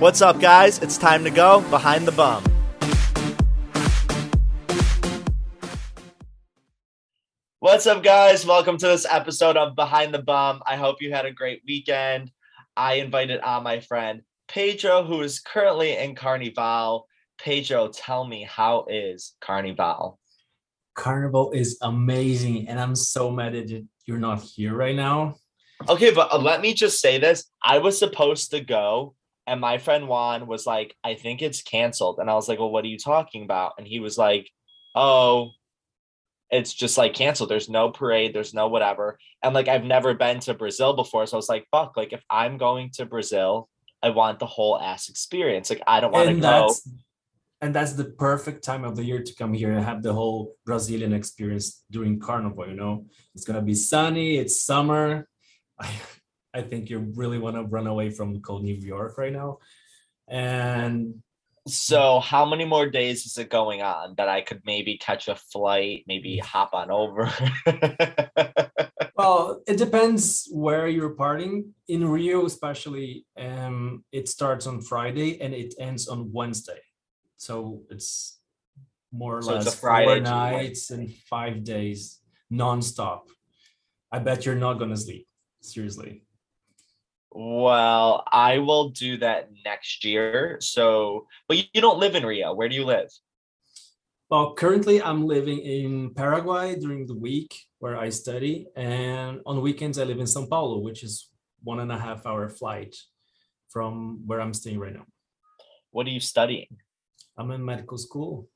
What's up, guys? It's time to go behind the bum. What's up, guys? Welcome to this episode of Behind the Bum. I hope you had a great weekend. I invited on my friend Pedro, who is currently in Carnival. Pedro, tell me, how is Carnival? Carnival is amazing, and I'm so mad that you're not here right now. Okay, but uh, let me just say this. I was supposed to go, and my friend Juan was like, I think it's canceled. And I was like, Well, what are you talking about? And he was like, Oh, it's just like canceled. There's no parade, there's no whatever. And like, I've never been to Brazil before. So I was like, Fuck, like, if I'm going to Brazil, I want the whole ass experience. Like, I don't want to go. And that's the perfect time of the year to come here and have the whole Brazilian experience during Carnival. You know, it's gonna be sunny, it's summer. I, think you really want to run away from cold New York right now. And so, how many more days is it going on that I could maybe catch a flight, maybe hop on over? well, it depends where you're partying. In Rio, especially, um, it starts on Friday and it ends on Wednesday. So it's more or so less four nights and five days nonstop. I bet you're not gonna sleep. Seriously. Well, I will do that next year. So, but you, you don't live in Rio. Where do you live? Well, currently I'm living in Paraguay during the week where I study, and on weekends I live in São Paulo, which is one and a half hour flight from where I'm staying right now. What are you studying? I'm in medical school.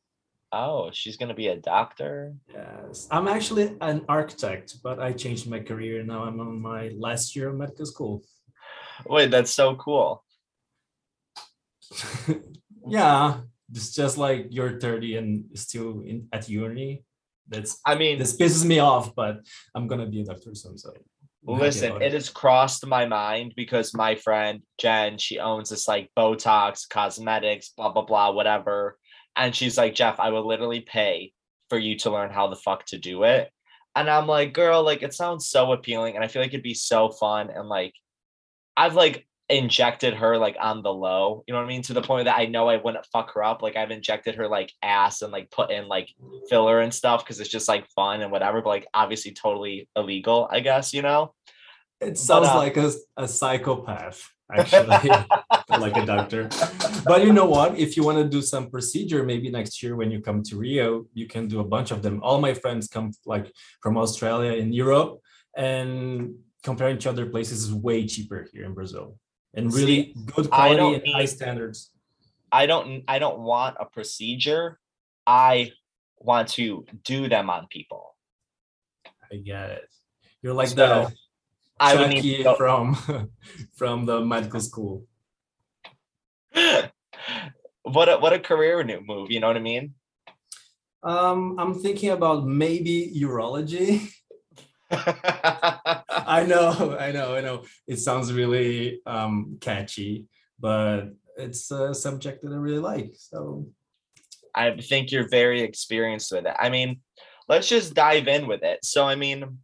Oh, she's gonna be a doctor. Yes, I'm actually an architect, but I changed my career. Now I'm on my last year of medical school. Wait, that's so cool. yeah, it's just like you're 30 and still in at uni. That's I mean this pisses me off, but I'm gonna be a doctor soon. So listen, it has crossed my mind because my friend Jen, she owns this like Botox, cosmetics, blah blah blah, whatever. And she's like, Jeff, I will literally pay for you to learn how the fuck to do it. And I'm like, girl, like it sounds so appealing. And I feel like it'd be so fun and like I've like injected her like on the low, you know what I mean? To the point that I know I wouldn't fuck her up. Like I've injected her like ass and like put in like filler and stuff because it's just like fun and whatever, but like obviously totally illegal, I guess, you know? It sounds but, uh, like a, a psychopath, actually, like a doctor. But you know what? If you want to do some procedure, maybe next year when you come to Rio, you can do a bunch of them. All my friends come like from Australia and Europe, and comparing to other places is way cheaper here in Brazil and really See, good quality and need, high standards. I don't I don't want a procedure. I want to do them on people. I get it. You're like so, the I would need go- from from the medical school. what a what a career new move, you know what I mean? Um, I'm thinking about maybe urology. I know, I know, I know. It sounds really um, catchy, but it's a subject that I really like. So I think you're very experienced with it. I mean, let's just dive in with it. So, I mean,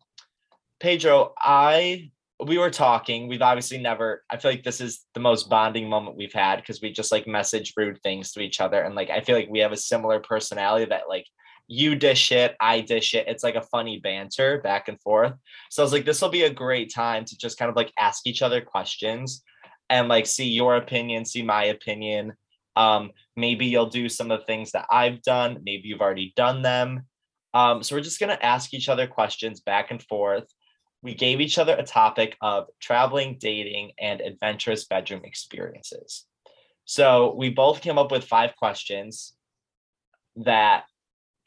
Pedro, I we were talking. We've obviously never. I feel like this is the most bonding moment we've had because we just like message rude things to each other, and like I feel like we have a similar personality that like you dish it, I dish it. It's like a funny banter back and forth. So I was like, this will be a great time to just kind of like ask each other questions and like see your opinion, see my opinion. Um, maybe you'll do some of the things that I've done. Maybe you've already done them. Um, so we're just gonna ask each other questions back and forth. We gave each other a topic of traveling, dating, and adventurous bedroom experiences. So we both came up with five questions that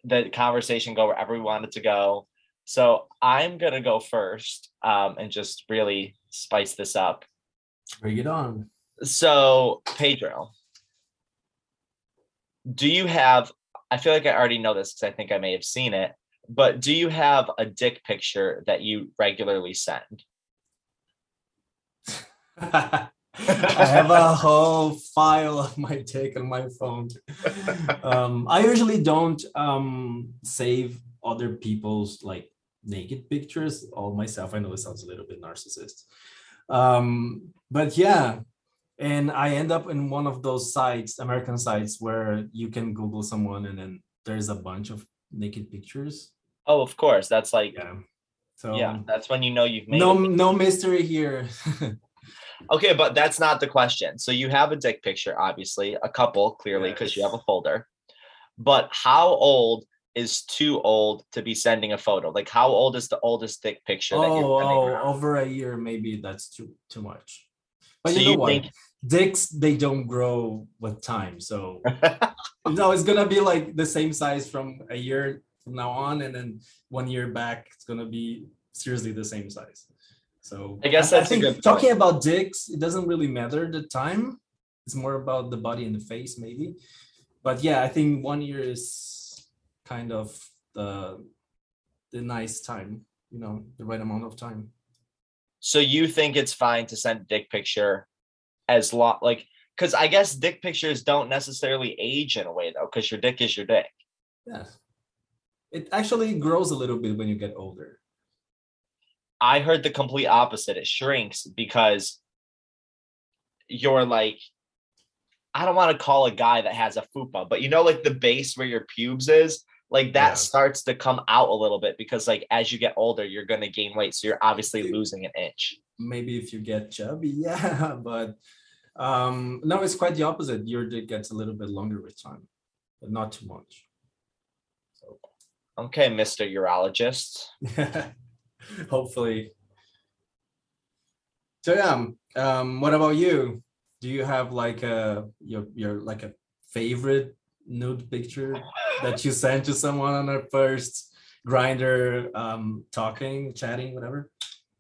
the conversation go wherever we want it to go. So I'm gonna go first um, and just really spice this up. Bring it on. So Pedro, do you have? I feel like I already know this because I think I may have seen it. But do you have a dick picture that you regularly send? I have a whole file of my take on my phone. Um, I usually don't um, save other people's like naked pictures all myself. I know it sounds a little bit narcissist. Um, but yeah, and I end up in one of those sites, American sites, where you can Google someone and then there's a bunch of naked pictures. Oh, of course. That's like Yeah. So yeah, that's when you know you've made no it. no mystery here. Okay, but that's not the question. So you have a dick picture, obviously, a couple clearly because you have a folder. But how old is too old to be sending a photo? Like how old is the oldest dick picture that oh, you're sending oh, around? over a year, maybe that's too too much. But So you know you what? think- Dicks they don't grow with time, so no, it's gonna be like the same size from a year from now on, and then one year back, it's gonna be seriously the same size. So I guess that's a think good talking about dicks, it doesn't really matter the time. It's more about the body and the face, maybe. But yeah, I think one year is kind of the the nice time, you know, the right amount of time. So you think it's fine to send dick picture as long like because I guess dick pictures don't necessarily age in a way though, because your dick is your dick. Yeah. It actually grows a little bit when you get older. I heard the complete opposite. It shrinks because you're like, I don't want to call a guy that has a fupa, but you know, like the base where your pubes is, like that Yeah. starts to come out a little bit because, like, as you get older, you're going to gain weight. So you're obviously losing an inch. Maybe if you get chubby, yeah, but um no, it's quite the opposite. Your dick gets a little bit longer with time, but not too much. Okay, Mr. Urologist. Hopefully. So yeah, um, what about you? Do you have like a your your like a favorite nude picture that you sent to someone on our first Grindr um talking, chatting, whatever?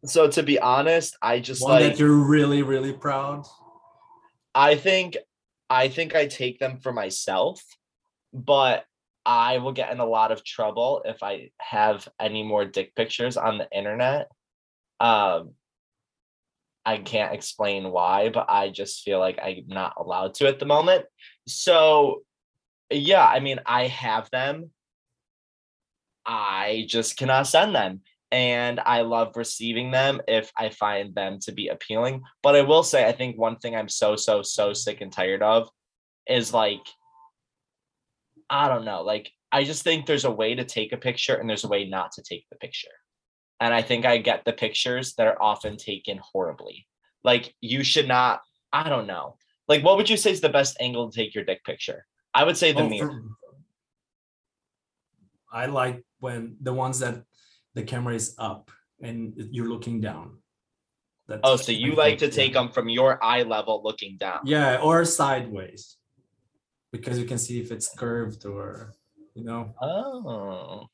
So to be honest, I just One like that you're really, really proud. I think I think I take them for myself, but I will get in a lot of trouble if I have any more dick pictures on the internet. Um I can't explain why, but I just feel like I'm not allowed to at the moment. So yeah, I mean, I have them. I just cannot send them. And I love receiving them if I find them to be appealing. But I will say, I think one thing I'm so, so, so sick and tired of is like, I don't know, like, I just think there's a way to take a picture and there's a way not to take the picture. And I think I get the pictures that are often taken horribly. Like, you should not, I don't know. Like, what would you say is the best angle to take your dick picture? I would say the Oh, mirror. I like when the ones that the camera is up and you're looking down. That's Oh, so you like to take yeah. them from your eye level looking down. Yeah, or sideways, because you can see if it's curved or, you know. Oh.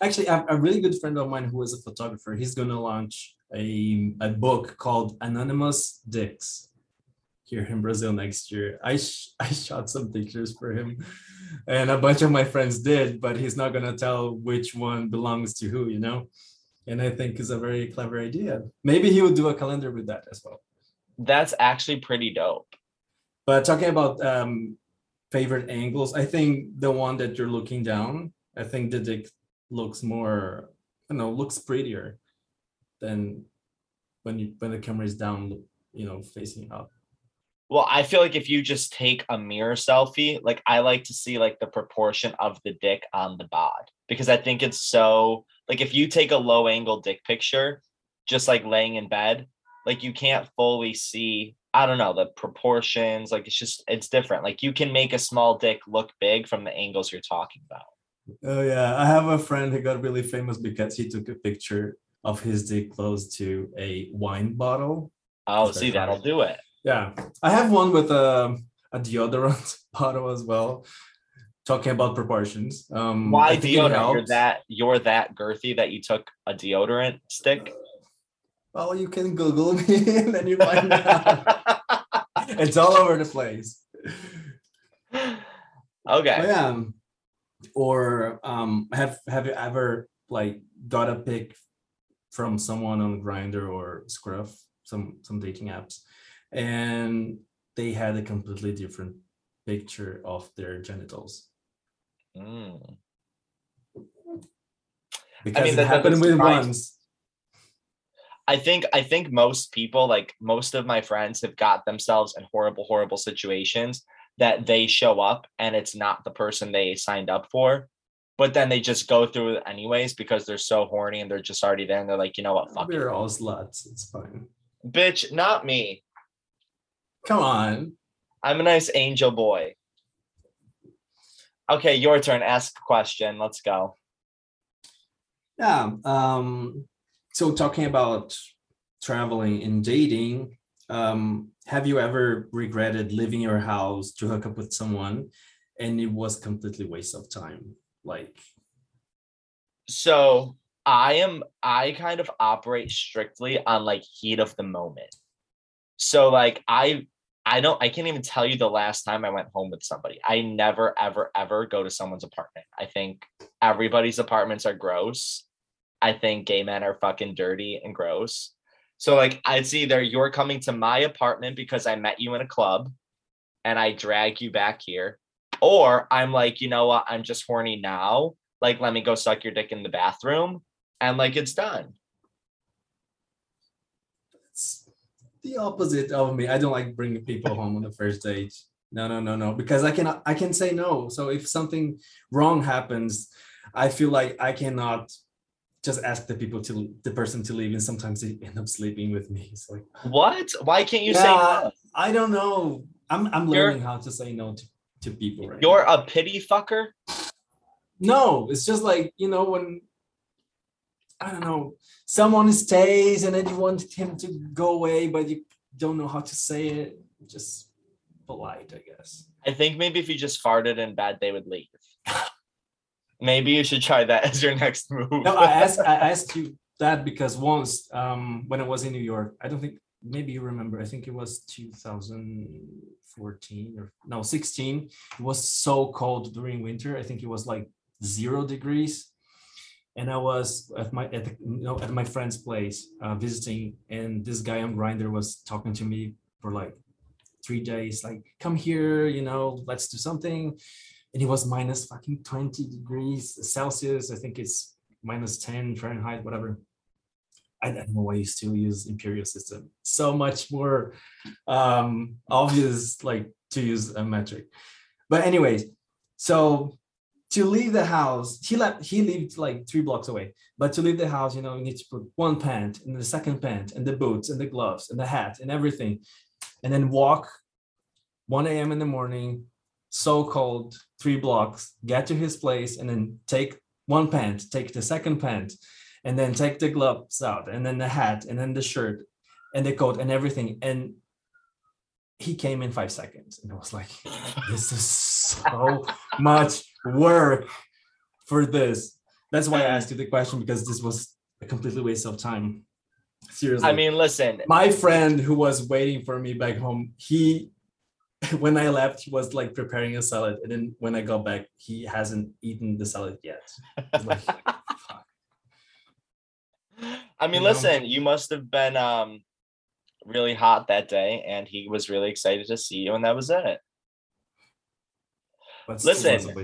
Actually, a, a really good friend of mine who is a photographer, he's gonna launch a a book called Anonymous Dicks here in Brazil next year. I sh- I shot some pictures for him, and a bunch of my friends did, but he's not gonna tell which one belongs to who, you know. And I think is a very clever idea. Maybe he would do a calendar with that as well. That's actually pretty dope. But talking about um, favorite angles, I think the one that you're looking down, I think the dick looks more, you know, looks prettier than when you when the camera is down, you know, facing up. Well, I feel like if you just take a mirror selfie, like I like to see like the proportion of the dick on the bod because I think it's so like if you take a low angle dick picture, just like laying in bed, like you can't fully see, I don't know, the proportions. Like it's just it's different. Like you can make a small dick look big from the angles you're talking about. Oh yeah, I have a friend who got really famous because he took a picture of his dick close to a wine bottle. Oh, see, that'll do it. Yeah, I have one with a, a deodorant bottle as well. Talking about proportions. Um, Why deodorant? You're that you're that girthy that you took a deodorant stick. Well, you can Google me and then you find out. it's all over the place. okay. But yeah. Or um, have have you ever like got a pic from someone on Grindr or Scruff, some some dating apps, and they had a completely different picture of their genitals Mm. because that it happened with once. I think I think most people, like most of my friends, have got themselves in horrible, horrible situations that they show up and it's not the person they signed up for. But then they just go through it anyways because they're so horny and they're just already there and they're like, you know what, fuck We're it. all sluts. It's fine. Bitch, not me. Come on. I'm a nice angel boy. Okay, your turn. Ask a question. Let's go. Yeah. Um, so talking about traveling and dating, um, have you ever regretted leaving your house to hook up with someone and it was completely waste of time? Like so I am I kind of operate strictly on like heat of the moment. So like I I don't I can't even tell you the last time I went home with somebody. I never ever ever go to someone's apartment. I think everybody's apartments are gross. I think gay men are fucking dirty and gross. So like it's either you're coming to my apartment because I met you in a club and I drag you back here, or I'm like, you know what, I'm just horny now. Like, let me go suck your dick in the bathroom and like it's done. It's the opposite of me. I don't like bringing people home on the first date. No, no, no, no. Because I cannot I can say no. So if something wrong happens, I feel like I cannot just ask the people to the person to leave and sometimes they end up sleeping with me. It's like what? Why can't you yeah, say no? i don't know. I'm i'm learning how to say no to, to people right you're now. a pity fucker? No it's just like you know when i don't know someone stays and then you want him to go away but you don't know how to say it. Just polite i guess. I think maybe if you just farted in bed they would leave Maybe you should try that as your next move. no, I asked I asked you that because once um, when I was in New York, I don't think maybe you remember, I think it was 2014 or no 16. It was so cold during winter. I think it was like zero degrees. And I was at my at you know, at my friend's place uh, visiting, and this guy on Grindr was talking to me for like three days, like, come here, you know, let's do something and it was minus fucking 20 degrees Celsius. I think it's minus 10 Fahrenheit, whatever. I don't know why you still use imperial system. So much more um, obvious, like to use a metric. But anyways, so to leave the house, he left. He lived like three blocks away. But to leave the house, you know, you need to put one pant and the second pant and the boots and the gloves and the hat and everything, and then walk 1 a.m. in the morning so cold three blocks, get to his place, and then take one pant, take the second pant, and then take the gloves out, and then the hat, and then the shirt, and the coat, and everything. And he came in five seconds, and I was like, "This is so much work for this." That's why I asked you the question because this was a completely waste of time. Seriously. I mean, listen. My friend who was waiting for me back home, he when I left, he was like preparing a salad, and then when I got back, he hasn't eaten the salad yet. Like, I mean, you listen, know? you must have been um really hot that day, and he was really excited to see you, and that was it. But listen,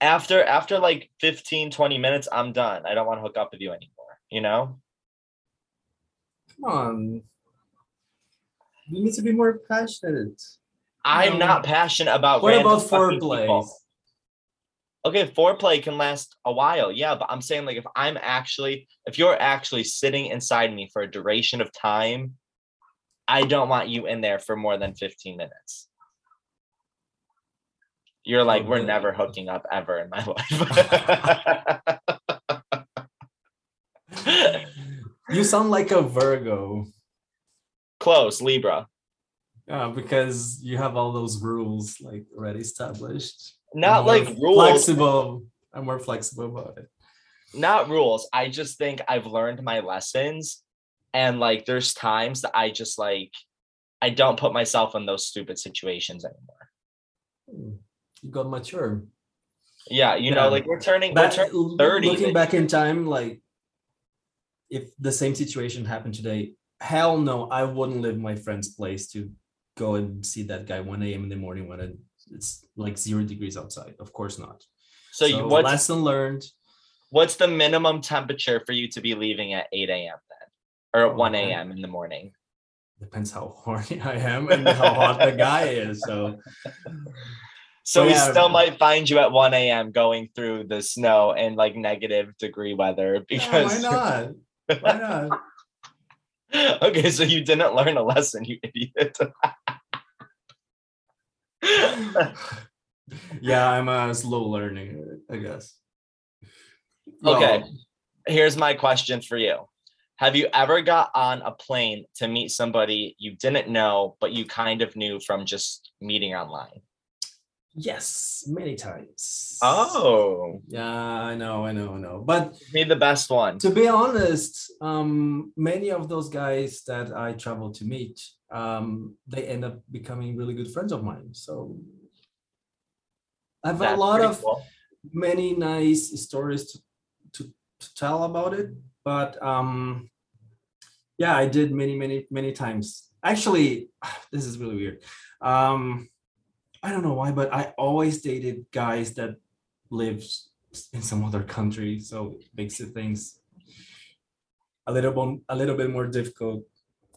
after after like 15, 20 minutes, I'm done. I don't want to hook up with you anymore. You know? Come on. You need to be more passionate. I'm not passionate about. What about foreplay? Okay, foreplay can last a while, yeah, but I'm saying like if I'm actually, if you're actually sitting inside me for a duration of time, I don't want you in there for more than 15 minutes. You're like, we're never hooking up ever in my life. you sound like a Virgo. Close, Libra. Yeah, because you have all those rules like already established. Not like rules. Flexible. I'm more flexible about it. Not rules. I just think I've learned my lessons. And like there's times that I just like I don't put myself in those stupid situations anymore. Hmm. You got mature. Yeah, you yeah. know, like we're turning, back, we're turning 30. Looking back in time, like if the same situation happened today, hell no, I wouldn't leave my friend's place to go and see that guy 1 a.m. in the morning when it's like zero degrees outside. Of course not. So, so what's, lesson learned. What's the minimum temperature for you to be leaving at 8 a.m. then? or at 1 a.m. in the morning? Depends how horny I am and how hot the guy is. So so we still might find you at 1 a.m. going through the snow and like negative degree weather because yeah, why not? Why not? okay, so you didn't learn a lesson, you idiot. yeah, I'm a slow learning, I guess. Okay. Here's my question for you. Have you ever got on a plane to meet somebody you didn't know, but you kind of knew from just meeting online? Yes, many times. Oh. Yeah, I know, I know, I know. But be the best one. To be honest, um, many of those guys that I travel to meet, um, they end up becoming really good friends of mine. So I have That's a lot of cool. many nice stories to, to, to tell about it. But um, yeah, I did many, many, many times. Actually, this is really weird. Um, I don't know why, but I always dated guys that live in some other country, so it makes it things a little bit a little bit more difficult.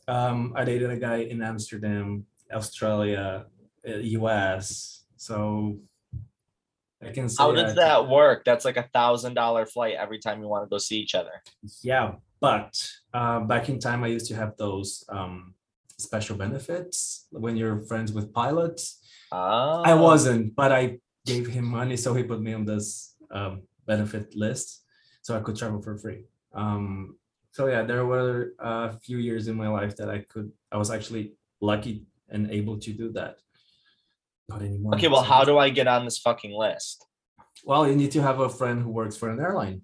Um, I dated a guy in Amsterdam, Australia, U.S. Uh, so I can say. How does that work? That's like a thousand dollar flight every time you want to go see each other. Yeah, but uh, back in time, I used to have those um, special benefits when you're friends with pilots Oh. I wasn't, but I gave him money, so he put me on this um, benefit list, so I could travel for free. Um, so yeah, there were a few years in my life that I could, I was actually lucky and able to do that. Not anymore. Okay, well, how do I get on this fucking list? Well, you need to have a friend who works for an airline.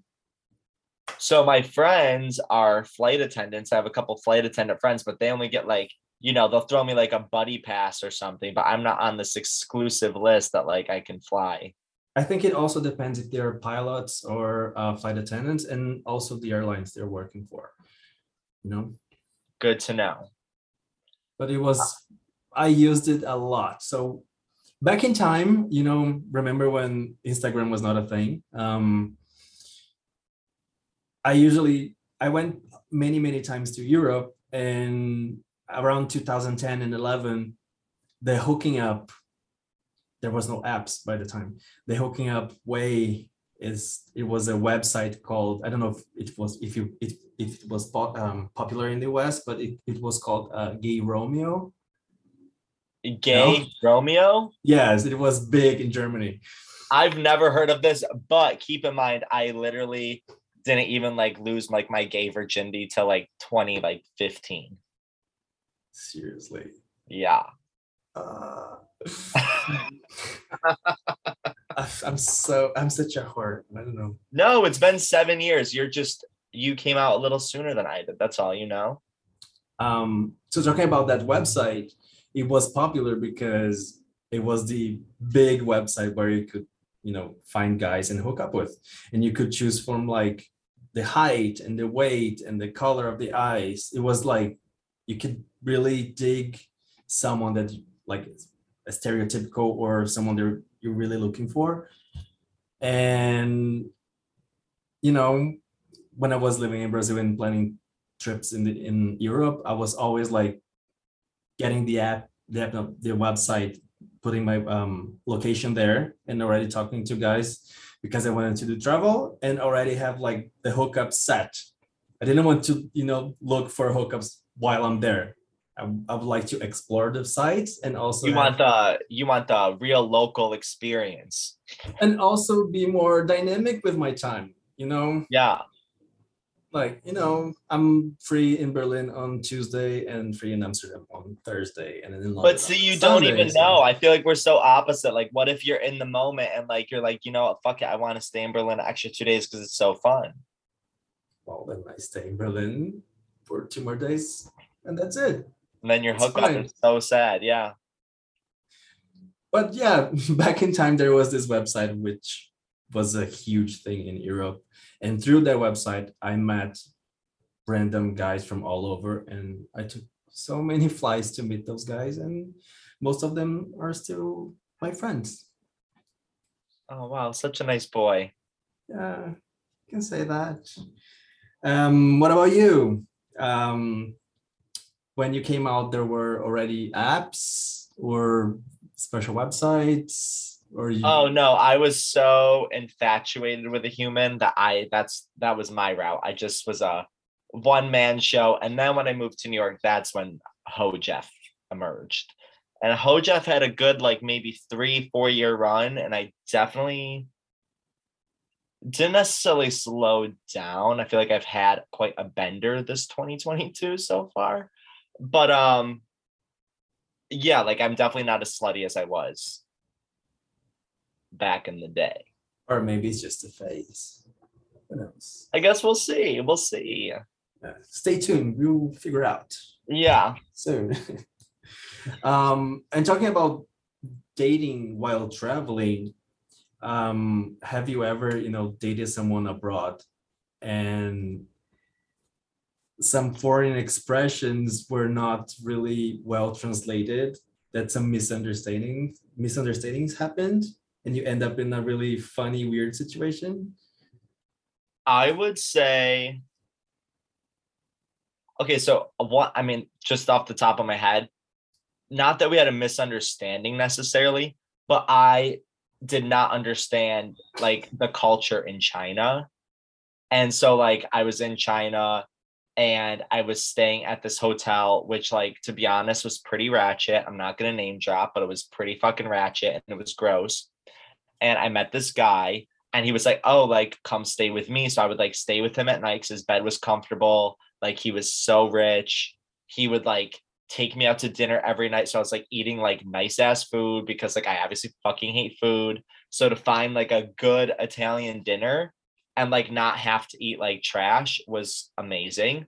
So my friends are flight attendants. I have a couple flight attendant friends, but they only get like you know, they'll throw me like a buddy pass or something, but I'm not on this exclusive list that like I can fly. I think it also depends if they're pilots or uh, flight attendants and also the airlines they're working for. You know? Good to know. But it was, I used it a lot. So back in time, you know, remember when Instagram was not a thing? Um, I usually, I went many, many times to Europe and around 2010 and 11 the hooking up there was no apps by the time. The hooking up way is it was a website called i don't know if it was if you if, if it was um, popular in the west but it, it was called uh, gay romeo. Gay no? romeo? Yes it was big in germany. I've never heard of this but keep in mind i literally didn't even like lose like my gay virginity till like 20 like 15 Seriously. Yeah. Uh, I'm so I'm such a whore. I don't know. No, it's been seven years. You're just you came out a little sooner than I did. That's all you know. Um, so talking about that website, it was popular because it was the big website where you could, you know, find guys and hook up with. And you could choose from like the height and the weight and the color of the eyes. It was like you could really dig someone that like a stereotypical or someone that you're really looking for. And you know when i was living in brazil and planning trips in the in europe i was always like getting the app the app the website putting my um, location there and already talking to guys because i wanted to do travel and already have like the hookup set. I didn't want to you know look for hookups while i'm there I, I would like to explore the sites and also you want the you want the real local experience. And also be more dynamic with my time you know? Yeah. Like you know i'm free in berlin on tuesday and free in amsterdam on thursday and then in London but see you don't even know. I feel like we're so opposite. Like what if you're in the moment and like you're like you know what? Fuck it. I want to stay in berlin extra two days because it's so fun. Well then i stay in berlin for two more days and that's it and then your hookup is so sad. Yeah. But yeah, back in time, there was this website which was a huge thing in Europe. And through that website, I met random guys from all over. And I took so many flights to meet those guys. And most of them are still my friends. Oh, wow. Such a nice boy. Yeah, you can say that. Um, what about you? um, when you came out, there were already apps or special websites or you... oh no i was so infatuated with a human that i that's that was my route. I just was a one man show. And then when i moved to new york that's when ho jeff emerged. And ho jeff had a good like maybe three four year run and i definitely didn't necessarily slow down. I feel like i've had quite a bender this 2022 so far but um yeah like i'm definitely not as slutty as i was back in the day. Or maybe it's just a phase. Who knows? I guess we'll see. We'll see. Yeah. Stay tuned. We'll figure out. Yeah. Soon. um, and talking about dating while traveling, um, have you ever, you know, dated someone abroad and some foreign expressions were not really well translated that some misunderstanding misunderstandings happened and you end up in a really funny, weird situation? I would say, okay, so what I mean, just off the top of my head, not that we had a misunderstanding necessarily, but I did not understand like the culture in China. And so, like, I was in China and I was staying at this hotel, which, like, to be honest, was pretty ratchet. I'm not gonna name drop, but it was pretty fucking ratchet and it was gross and I met this guy and he was like, "Oh, like come stay with me." So I would like stay with him at night cuz his bed was comfortable. Like he was so rich. He would like take me out to dinner every night. So I was like eating like nice ass food because like I obviously fucking hate food. So to find like a good Italian dinner and like not have to eat like trash was amazing.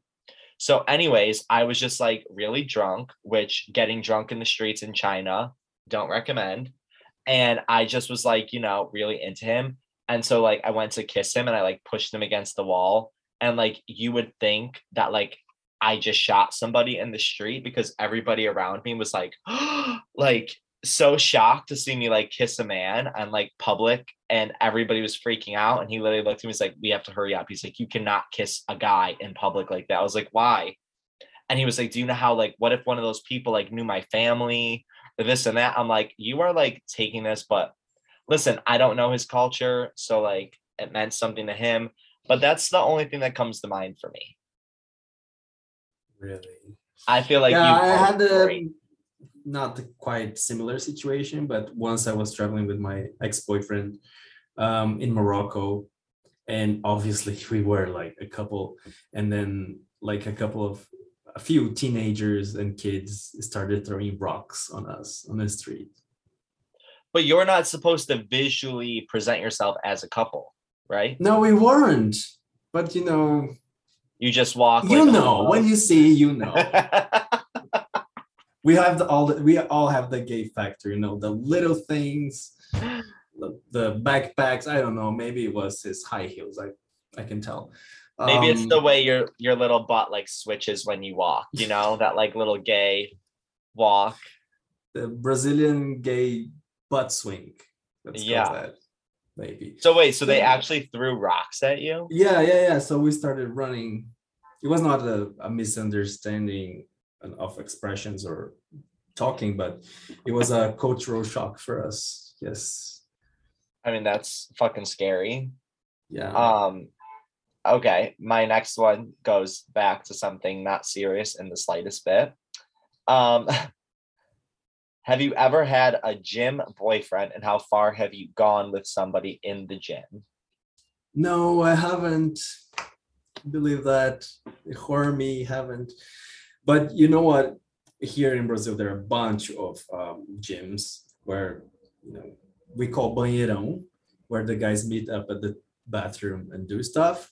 So anyways, I was just like really drunk, which getting drunk in the streets in China don't recommend and I just was like, you know, really into him. And so like I went to kiss him and I like pushed him against the wall. And like you would think that like I just shot somebody in the street because everybody around me was like, like so shocked to see me like kiss a man and like public and everybody was freaking out. And he literally looked at me, he's like, we have to hurry up. He's like, you cannot kiss a guy in public like that. I was like, why? And he was like, do you know how like what if one of those people like knew my family this and that. I'm like, you are like taking this, but listen, I don't know his culture. So like it meant something to him. But that's the only thing that comes to mind for me. Really? I feel like yeah, I had a not quite similar situation, but once I was traveling with my ex-boyfriend um, in Morocco, and obviously we were like a couple, and then like a couple of a few teenagers and kids started throwing rocks on us on the street. But you're not supposed to visually present yourself as a couple, right? No, we weren't. But you know, you just walk. You like, know, oh. when you see, you know. we have the, all the, we all have the gay factor, you know, the little things, the, the backpacks. I don't know. Maybe it was his high heels. I I can tell. Maybe um, it's the way your your little butt like switches when you walk, you know, that like little gay walk. The Brazilian gay butt swing. Let's yeah. That, maybe. So wait, so they actually threw rocks at you? Yeah, yeah, yeah. So we started running. It was not a, a misunderstanding of expressions or talking, but it was a cultural shock for us. Yes. I mean, that's fucking scary. Yeah. Um, Okay, my next one goes back to something not serious in the slightest bit. Um, have you ever had a gym boyfriend, and how far have you gone with somebody in the gym? No, I haven't. Believe that. Horror me, haven't. But you know what? Here in Brazil, there are a bunch of um, gyms where you know we call banheirão, where the guys meet up at the bathroom and do stuff.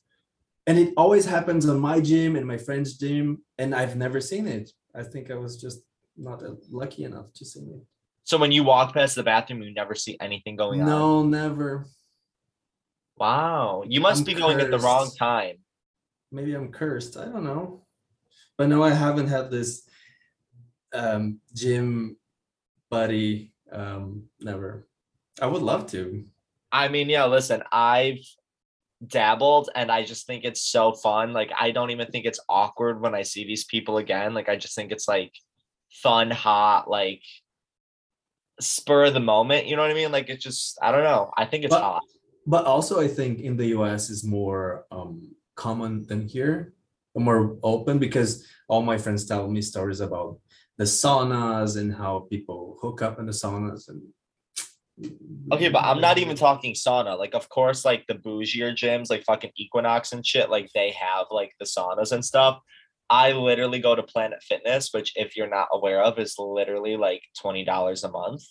And it always happens on my gym and my friend's gym and i've never seen it. I think i was just not lucky enough to see it. So when you walk past the bathroom you never see anything going no, on? no never. Wow. You must I'm be going at the wrong time. Maybe i'm cursed. I don't know but no i haven't had this um gym buddy um never i would love to i mean yeah listen i've dabbled and I just think it's so fun. Like I don't even think it's awkward when I see these people again. Like I just think it's like fun, hot, like spur of the moment. You know what I mean? Like it's just I don't know. I think it's but, hot. But also I think in the US is more um common than here, more open because all my friends tell me stories about the saunas and how people hook up in the saunas and Okay, but I'm not even talking sauna. Like, of course, like the bougier gyms, like fucking Equinox and shit, like they have like the saunas and stuff. I literally go to Planet Fitness, which, if you're not aware of, is literally like $20 a month.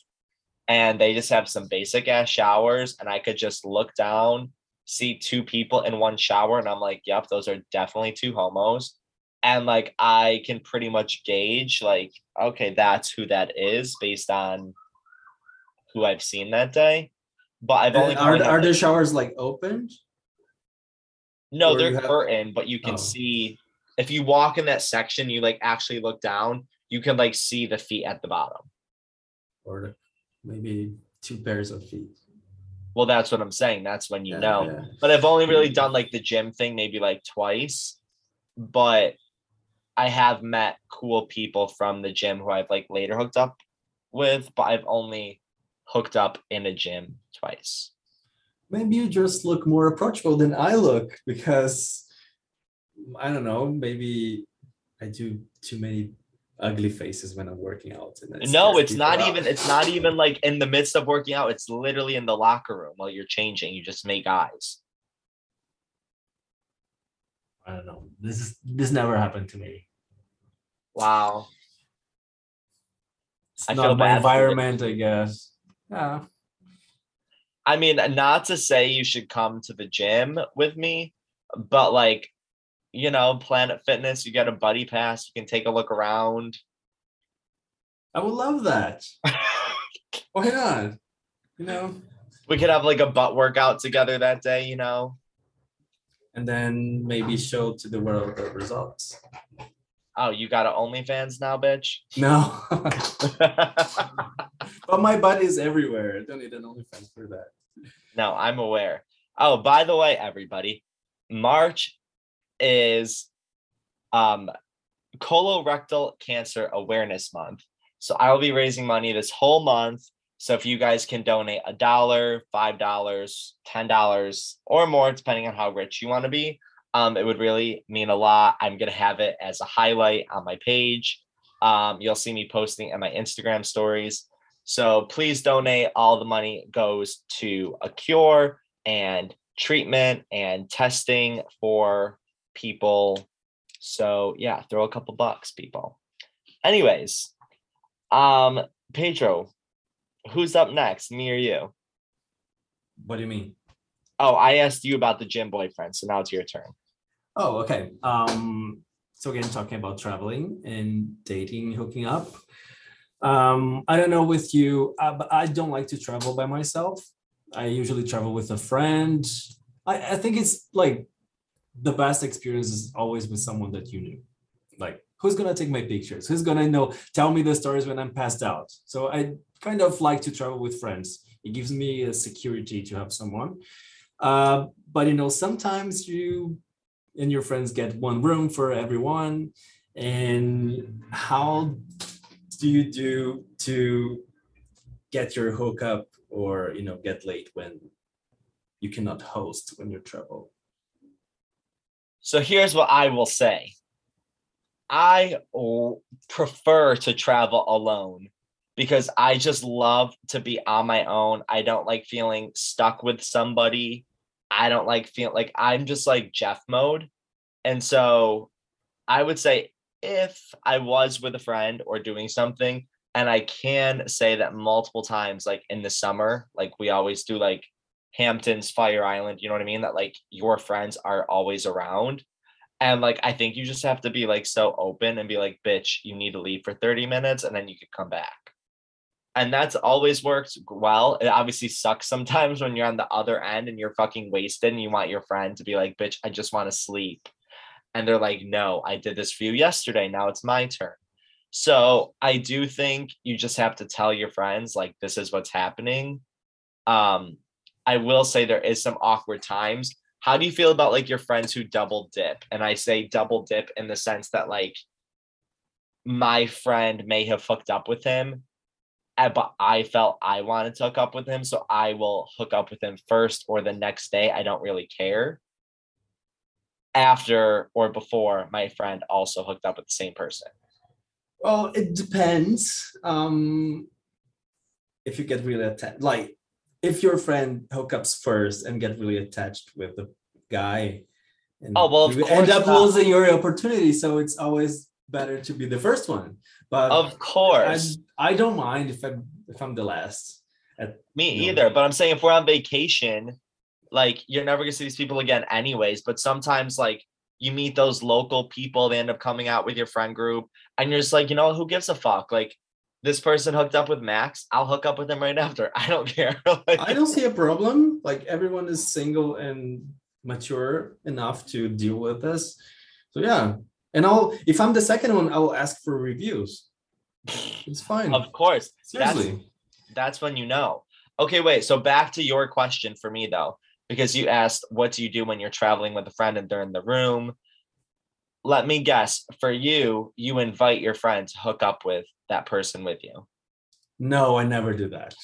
And they just have some basic ass showers. And I could just look down, see two people in one shower. And I'm like, yep, those are definitely two homos. And like, I can pretty much gauge, like, okay, that's who that is based on who I've seen that day. But I've only are, are the showers like opened? No, or they're have... curtain, but you can oh. see if you walk in that section, you like actually look down, you can like see the feet at the bottom. Or maybe two pairs of feet. Well, that's what I'm saying. That's when you yeah, know. Yeah. But I've only really done like the gym thing maybe like twice. But I have met cool people from the gym who I've like later hooked up with, but I've only hooked up in a gym twice. Maybe you just look more approachable than I look because I don't know, maybe I do too many ugly faces when I'm working out. no, it's not out. even it's not even like in the midst of working out. It's literally in the locker room while you're changing. You just make eyes. I don't know. This is this never happened to me. Wow. It's I not feel my environment, I guess. Yeah. I mean, not to say you should come to the gym with me, but like, you know, Planet Fitness, you get a buddy pass, you can take a look around. I would love that. Why not? You know, we could have like a butt workout together that day, you know, and then maybe show to the world the results. Oh, you got an OnlyFans now, bitch? No. but my butt is everywhere. I don't need an OnlyFans for that. No, I'm aware. Oh, by the way, everybody, March is um colorectal cancer awareness month. So I will be raising money this whole month. So if you guys can donate a dollar, five dollars, ten dollars, or more, depending on how rich you want to be, um, it would really mean a lot. I'm gonna have it as a highlight on my page. Um, you'll see me posting at my Instagram stories. So please donate. All the money goes to a cure and treatment and testing for people. So yeah, throw a couple bucks, people. Anyways, um, Pedro, who's up next? Me or you? What do you mean? Oh, I asked you about the gym boyfriend, so now it's your turn. Oh, okay. Um, so again, talking about traveling and dating, hooking up. Um, I don't know with you, uh, but I don't like to travel by myself. I usually travel with a friend. I, I think it's like the best experience is always with someone that you knew. Like, who's gonna take my pictures? Who's gonna know? Tell me the stories when I'm passed out. So I kind of like to travel with friends. It gives me a security to have someone. Uh, but you know, sometimes you and your friends get one room for everyone. And how do you do to get your hookup or you know get late when you cannot host when you travel? So here's what I will say. I prefer to travel alone because I just love to be on my own. I don't like feeling stuck with somebody. I don't like feeling like I'm just like Jeff mode. And so I would say if I was with a friend or doing something, and I can say that multiple times, like in the summer, like we always do like Hamptons, Fire Island, you know what I mean? That like your friends are always around. And like I think you just have to be like so open and be like, bitch, you need to leave for 30 minutes and then you could come back and that's always worked well. It obviously sucks sometimes when you're on the other end and you're fucking wasted and you want your friend to be like, bitch, I just want to sleep. And they're like, no, I did this for you yesterday. Now it's my turn. So I do think you just have to tell your friends, like, this is what's happening. Um, I will say there is some awkward times. how do you feel about like your friends who double dip? And I say double dip in the sense that like my friend may have hooked up with him, eh, but I felt I wanted to hook up with him, so I will hook up with him first or the next day. I don't really care. After or before my friend also hooked up with the same person. Well, it depends. Um, if you get really attached, like if your friend hookups first and get really attached with the guy, and Oh, well, you end up not. losing your opportunity. So it's always better to be the first one. But Of I, course. I don't mind if I'm if I'm the last. At, Me No. either. But I'm saying if we're on vacation, like you're never gonna see these people again, anyways. But sometimes like you meet those local people, they end up coming out with your friend group, and you're just like, you know, who gives a fuck? Like this person hooked up with Max, I'll hook up with him right after. I don't care. Like, I don't see a problem. Like everyone is single and mature enough to deal with this. So yeah. And I'll if I'm the second one, I will ask for reviews. It's fine. of course. Seriously. That's when you know. Okay, wait. So back to your question for me though, because you asked, what do you do when you're traveling with a friend and they're in the room? Let me guess. For you, you invite your friend to hook up with that person with you. No, I never do that.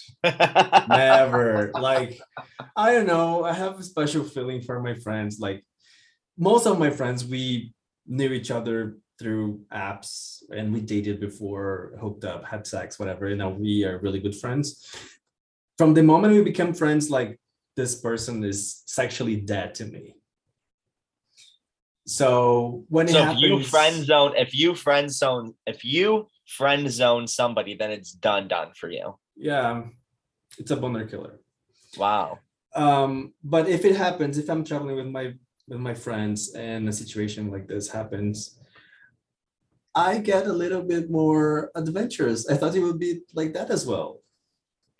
Never. like, I don't know. I have a special feeling for my friends. Like most of my friends, we knew each other through apps and we dated before, hooked up, had sex, whatever. You know, we are really good friends. From the moment we became friends, like this person is sexually dead to me. So when it so if you friend zone, if you friend zone, if you friend zone somebody, then it's done, done for you. yeah, it's a boner killer. Wow. um but if it happens if i'm traveling with my with my friends and a situation like this happens i get a little bit more adventurous i thought it would be like that as well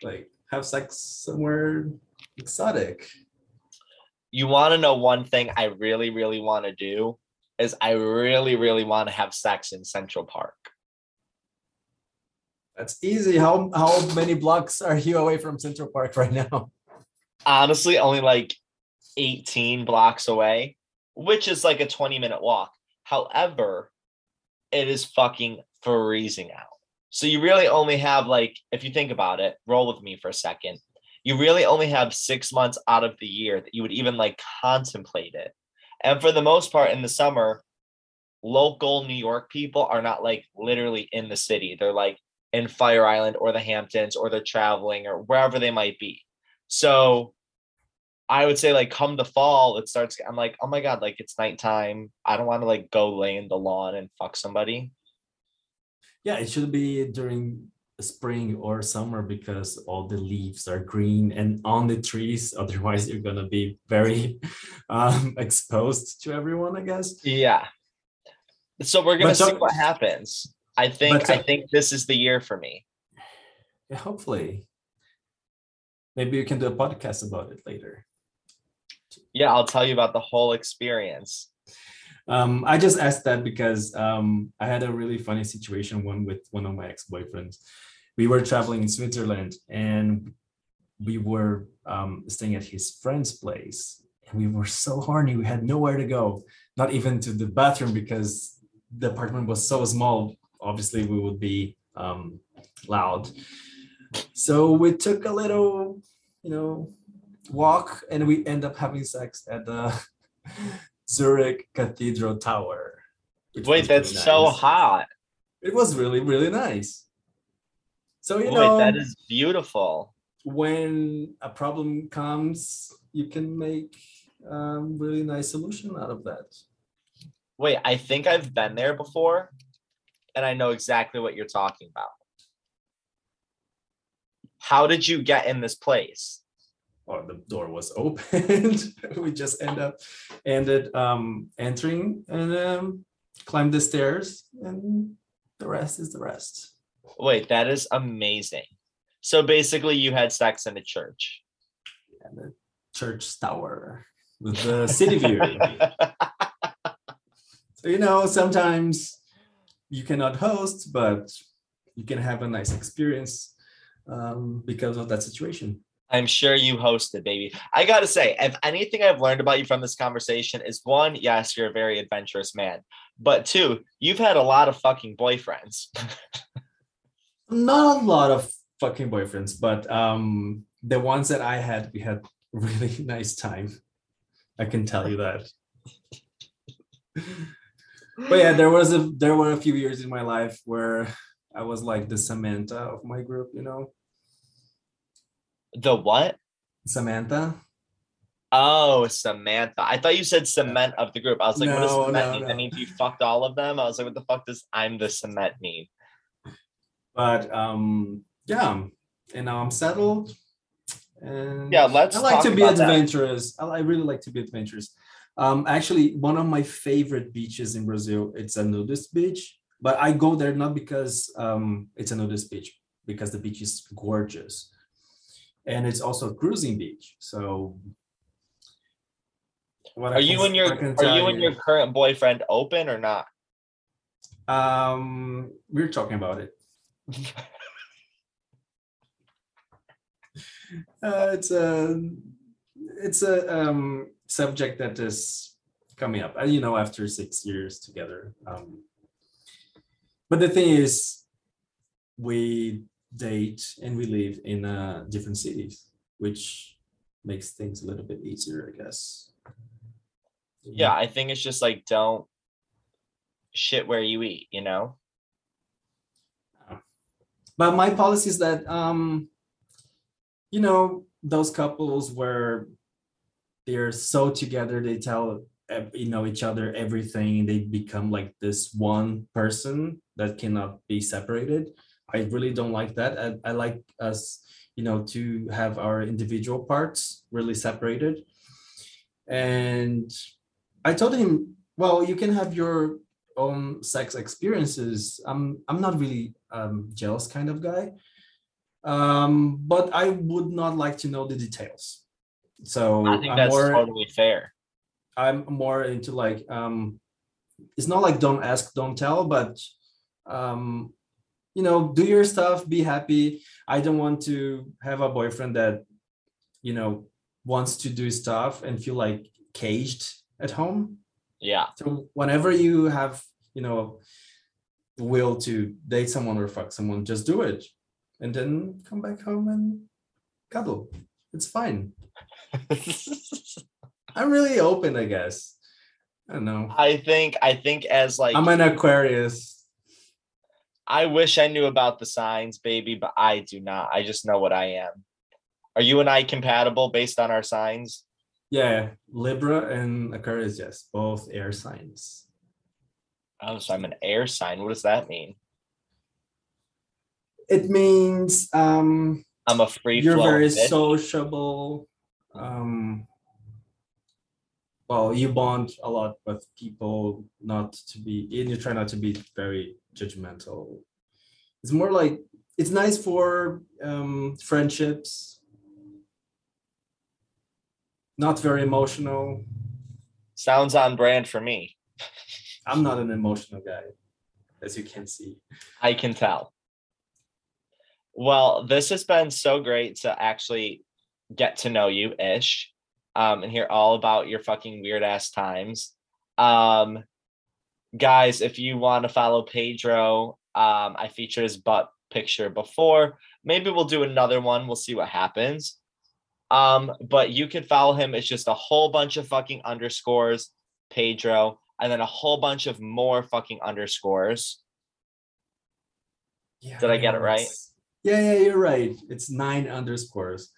like have sex somewhere exotic You want to know one thing I really, really want to do is I really, really want to have sex in Central Park. that's easy how how many blocks are you away from central park right now honestly only like 18 blocks away, which is like a 20 minute walk. However, it is fucking freezing out. So you really only have like, if you think about it, roll with me for a second. You really only have six months out of the year that you would even like contemplate it. And for the most part in the summer, local New York people are not like literally in the city. They're like in Fire Island or the Hamptons or they're traveling or wherever they might be. So I would say like come the fall, it starts. I'm like, oh my god, like it's nighttime. I don't want to like go lay in the lawn and fuck somebody. yeah it should be during spring or summer because all the leaves are green and on the trees otherwise you're gonna be very um exposed to everyone i guess Yeah. So we're gonna But see what happens. I think But I think this is the year for me. yeah hopefully maybe you can do a podcast about it later Yeah, I'll tell you about the whole experience. um i just asked that because um i had a really funny situation one with one of my ex-boyfriends we were traveling in switzerland and we were um, staying at his friend's place. And we were so horny we had nowhere to go not even to the bathroom because the apartment was so small obviously we would be um, loud. So we took a little you know walk and we end up having sex at the zurich cathedral tower Wait, that's really so hot. it was really really nice so you Wait, know that is beautiful. when a problem comes, you can make um, really nice solution out of that. Wait, I think I've been there before, and I know exactly what you're talking about. How did you get in this place? Or the door was opened. we just end up ended um, entering and um, climbed the stairs, and the rest is the rest. Wait, that is amazing. So basically, you had sex in a church. And the church tower with the city view. so you know, sometimes you cannot host, but you can have a nice experience um, because of that situation. I'm sure you hosted, baby. I gotta say, if anything I've learned about you from this conversation is one, yes, you're a very adventurous man. But two, you've had a lot of fucking boyfriends. Not a lot of fucking boyfriends, but um the ones that I had, we had really nice time. I can tell you that. but yeah, there was a there were a few years in my life where I was like the Samantha of my group, you know. The what? Samantha. Oh, Samantha. I thought you said cement of the group. I was like, no, what does cement no, mean? No. That means you fucked all of them. I was like, what the fuck does I'm the cement mean? But um, yeah, and now I'm settled. And yeah, let's. I like to be adventurous. I, I really like to be adventurous. Um, actually, one of my favorite beaches in Brazil. It's a nudist beach, but I go there not because um, it's a nudist beach, because the beach is gorgeous, and it's also a cruising beach. So, are you and your are you and your current boyfriend open or not? Um, we're talking about it. uh, it's a it's a um, subject that is coming up. As you know, after six years together. Um, but the thing is, we date and we live in uh, different cities, which makes things a little bit easier, I guess. Yeah, I think it's just like don't shit where you eat, you know. But my policy is that um, you know, those couples where they're so together, they tell you know each other everything, they become like this one person that cannot be separated. I really don't like that. I, I like us, you know, to have our individual parts really separated. And I told him, well, you can have your own sex experiences. I'm I'm not really um, jealous kind of guy um, but I would not like to know the details. So I think I'm that's more, totally fair. I'm more into like um, it's not like don't ask, don't tell, but um, you know, do your stuff, be happy. I don't want to have a boyfriend that you know wants to do stuff and feel like caged at home. Yeah. So whenever you have, you know, will to date someone or fuck someone, just do it and then come back home and cuddle. It's fine. I'm really open, I guess. I don't know. I think I think as like I'm an Aquarius. I wish I knew about the signs, baby, but I do not. I just know what I am. Are you and I compatible based on our signs? Yeah, Libra and Aquarius, yes, both air signs. Oh, so I'm an air sign. What does that mean? it means um, I'm a free. You're very bitch. sociable. Um, well, you bond a lot with people, not to be, and you try not to be very judgmental. It's more like it's nice for um, friendships. Not very emotional. Sounds on brand for me. I'm not an emotional guy, as you can see. I can tell. Well, this has been so great to actually get to know you ish um, and hear all about your fucking weird ass times. Um, guys, if you want to follow Pedro, um, I featured his butt picture before. Maybe we'll do another one. We'll see what happens. Um, but you can follow him. It's just a whole bunch of fucking underscores, Pedro, and then a whole bunch of more fucking underscores. Yeah, Did I get it right? Yeah, yeah, you're right. It's nine underscores.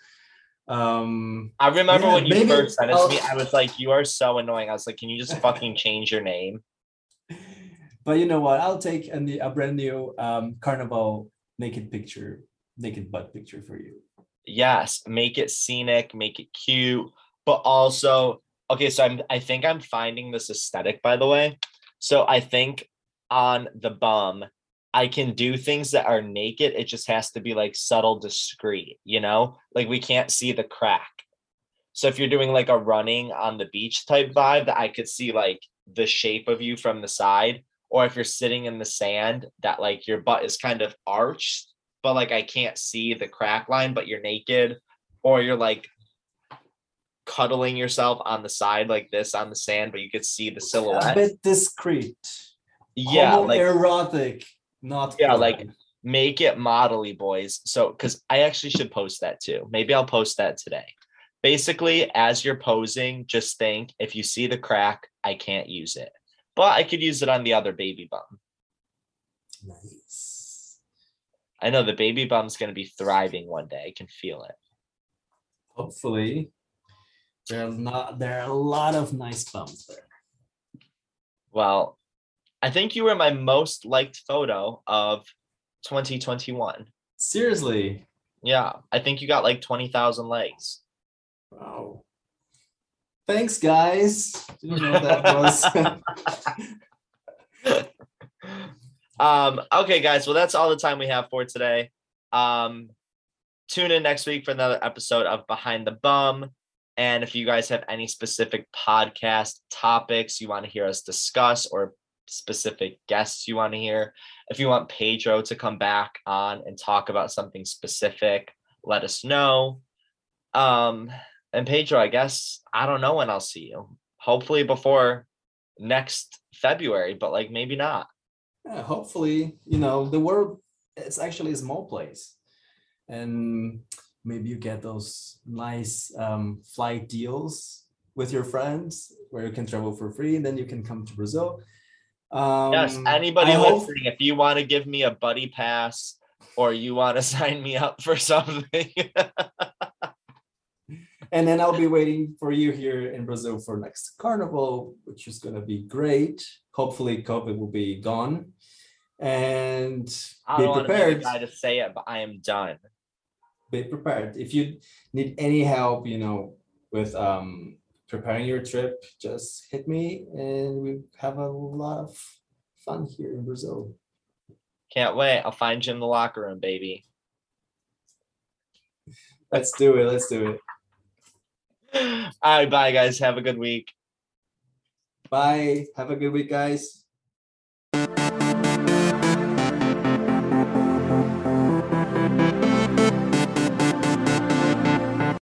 Um I remember yeah, when you first sent it to me, I was like, you are so annoying. I was like, can you just fucking change your name? But you know what? I'll take a, a brand new um carnival naked picture, naked butt picture for you. Yes, make it scenic, make it cute, but also okay, so I'm I think I'm finding this aesthetic by the way. So I think on the bum I can do things that are naked. It just has to be like subtle, discreet, you know? Like we can't see the crack. So if you're doing like a running on the beach type vibe, that I could see like the shape of you from the side. Or if you're sitting in the sand, that like your butt is kind of arched, but like I can't see the crack line, but you're naked. or you're like cuddling yourself on the side like this on the sand, but you could see the silhouette. A bit discreet. Yeah, like erotic, not Yeah, like- make it modelly boys. So because i actually should post that too. Maybe i'll post that today. Basically as you're posing just think if you see the crack i can't use it. But i could use it on the other baby bum. Nice. i know the baby bum's going to be thriving one day. I can feel it. Hopefully, there are not there are a lot of nice bums there. well i think you were my most liked photo of 2021 Seriously, yeah i think you got like 20000 likes wow. Thanks, guys. Didn't know that was. um okay guys well that's all the time we have for today um tune in next week for another episode of behind the bum and if you guys have any specific podcast topics you want to hear us discuss or specific guests you want to hear if you want pedro to come back on and talk about something specific let us know. Um and pedro i guess i don't know when i'll see you. Hopefully before next february but like maybe not. Yeah, hopefully, you know, the world it's actually a small place. And maybe you get those nice um, flight deals with your friends where you can travel for free and then you can come to Brazil. Um, Yes, anybody I hope- listening, if you want to give me a buddy pass or you want to sign me up for something, and then I'll be waiting for you here in Brazil for next carnival, which is going to be great. Hopefully, COVID will be gone. And I be don't want to be the prepared. guy to say it, but I am done. Be prepared. If you need any help, you know, with um preparing your trip, just hit me and we have a lot of fun here in Brazil. Can't wait. I'll find you in the locker room, baby. Let's do it. Let's do it. All right, bye, guys. Have a good week. Bye. Have a good week, guys.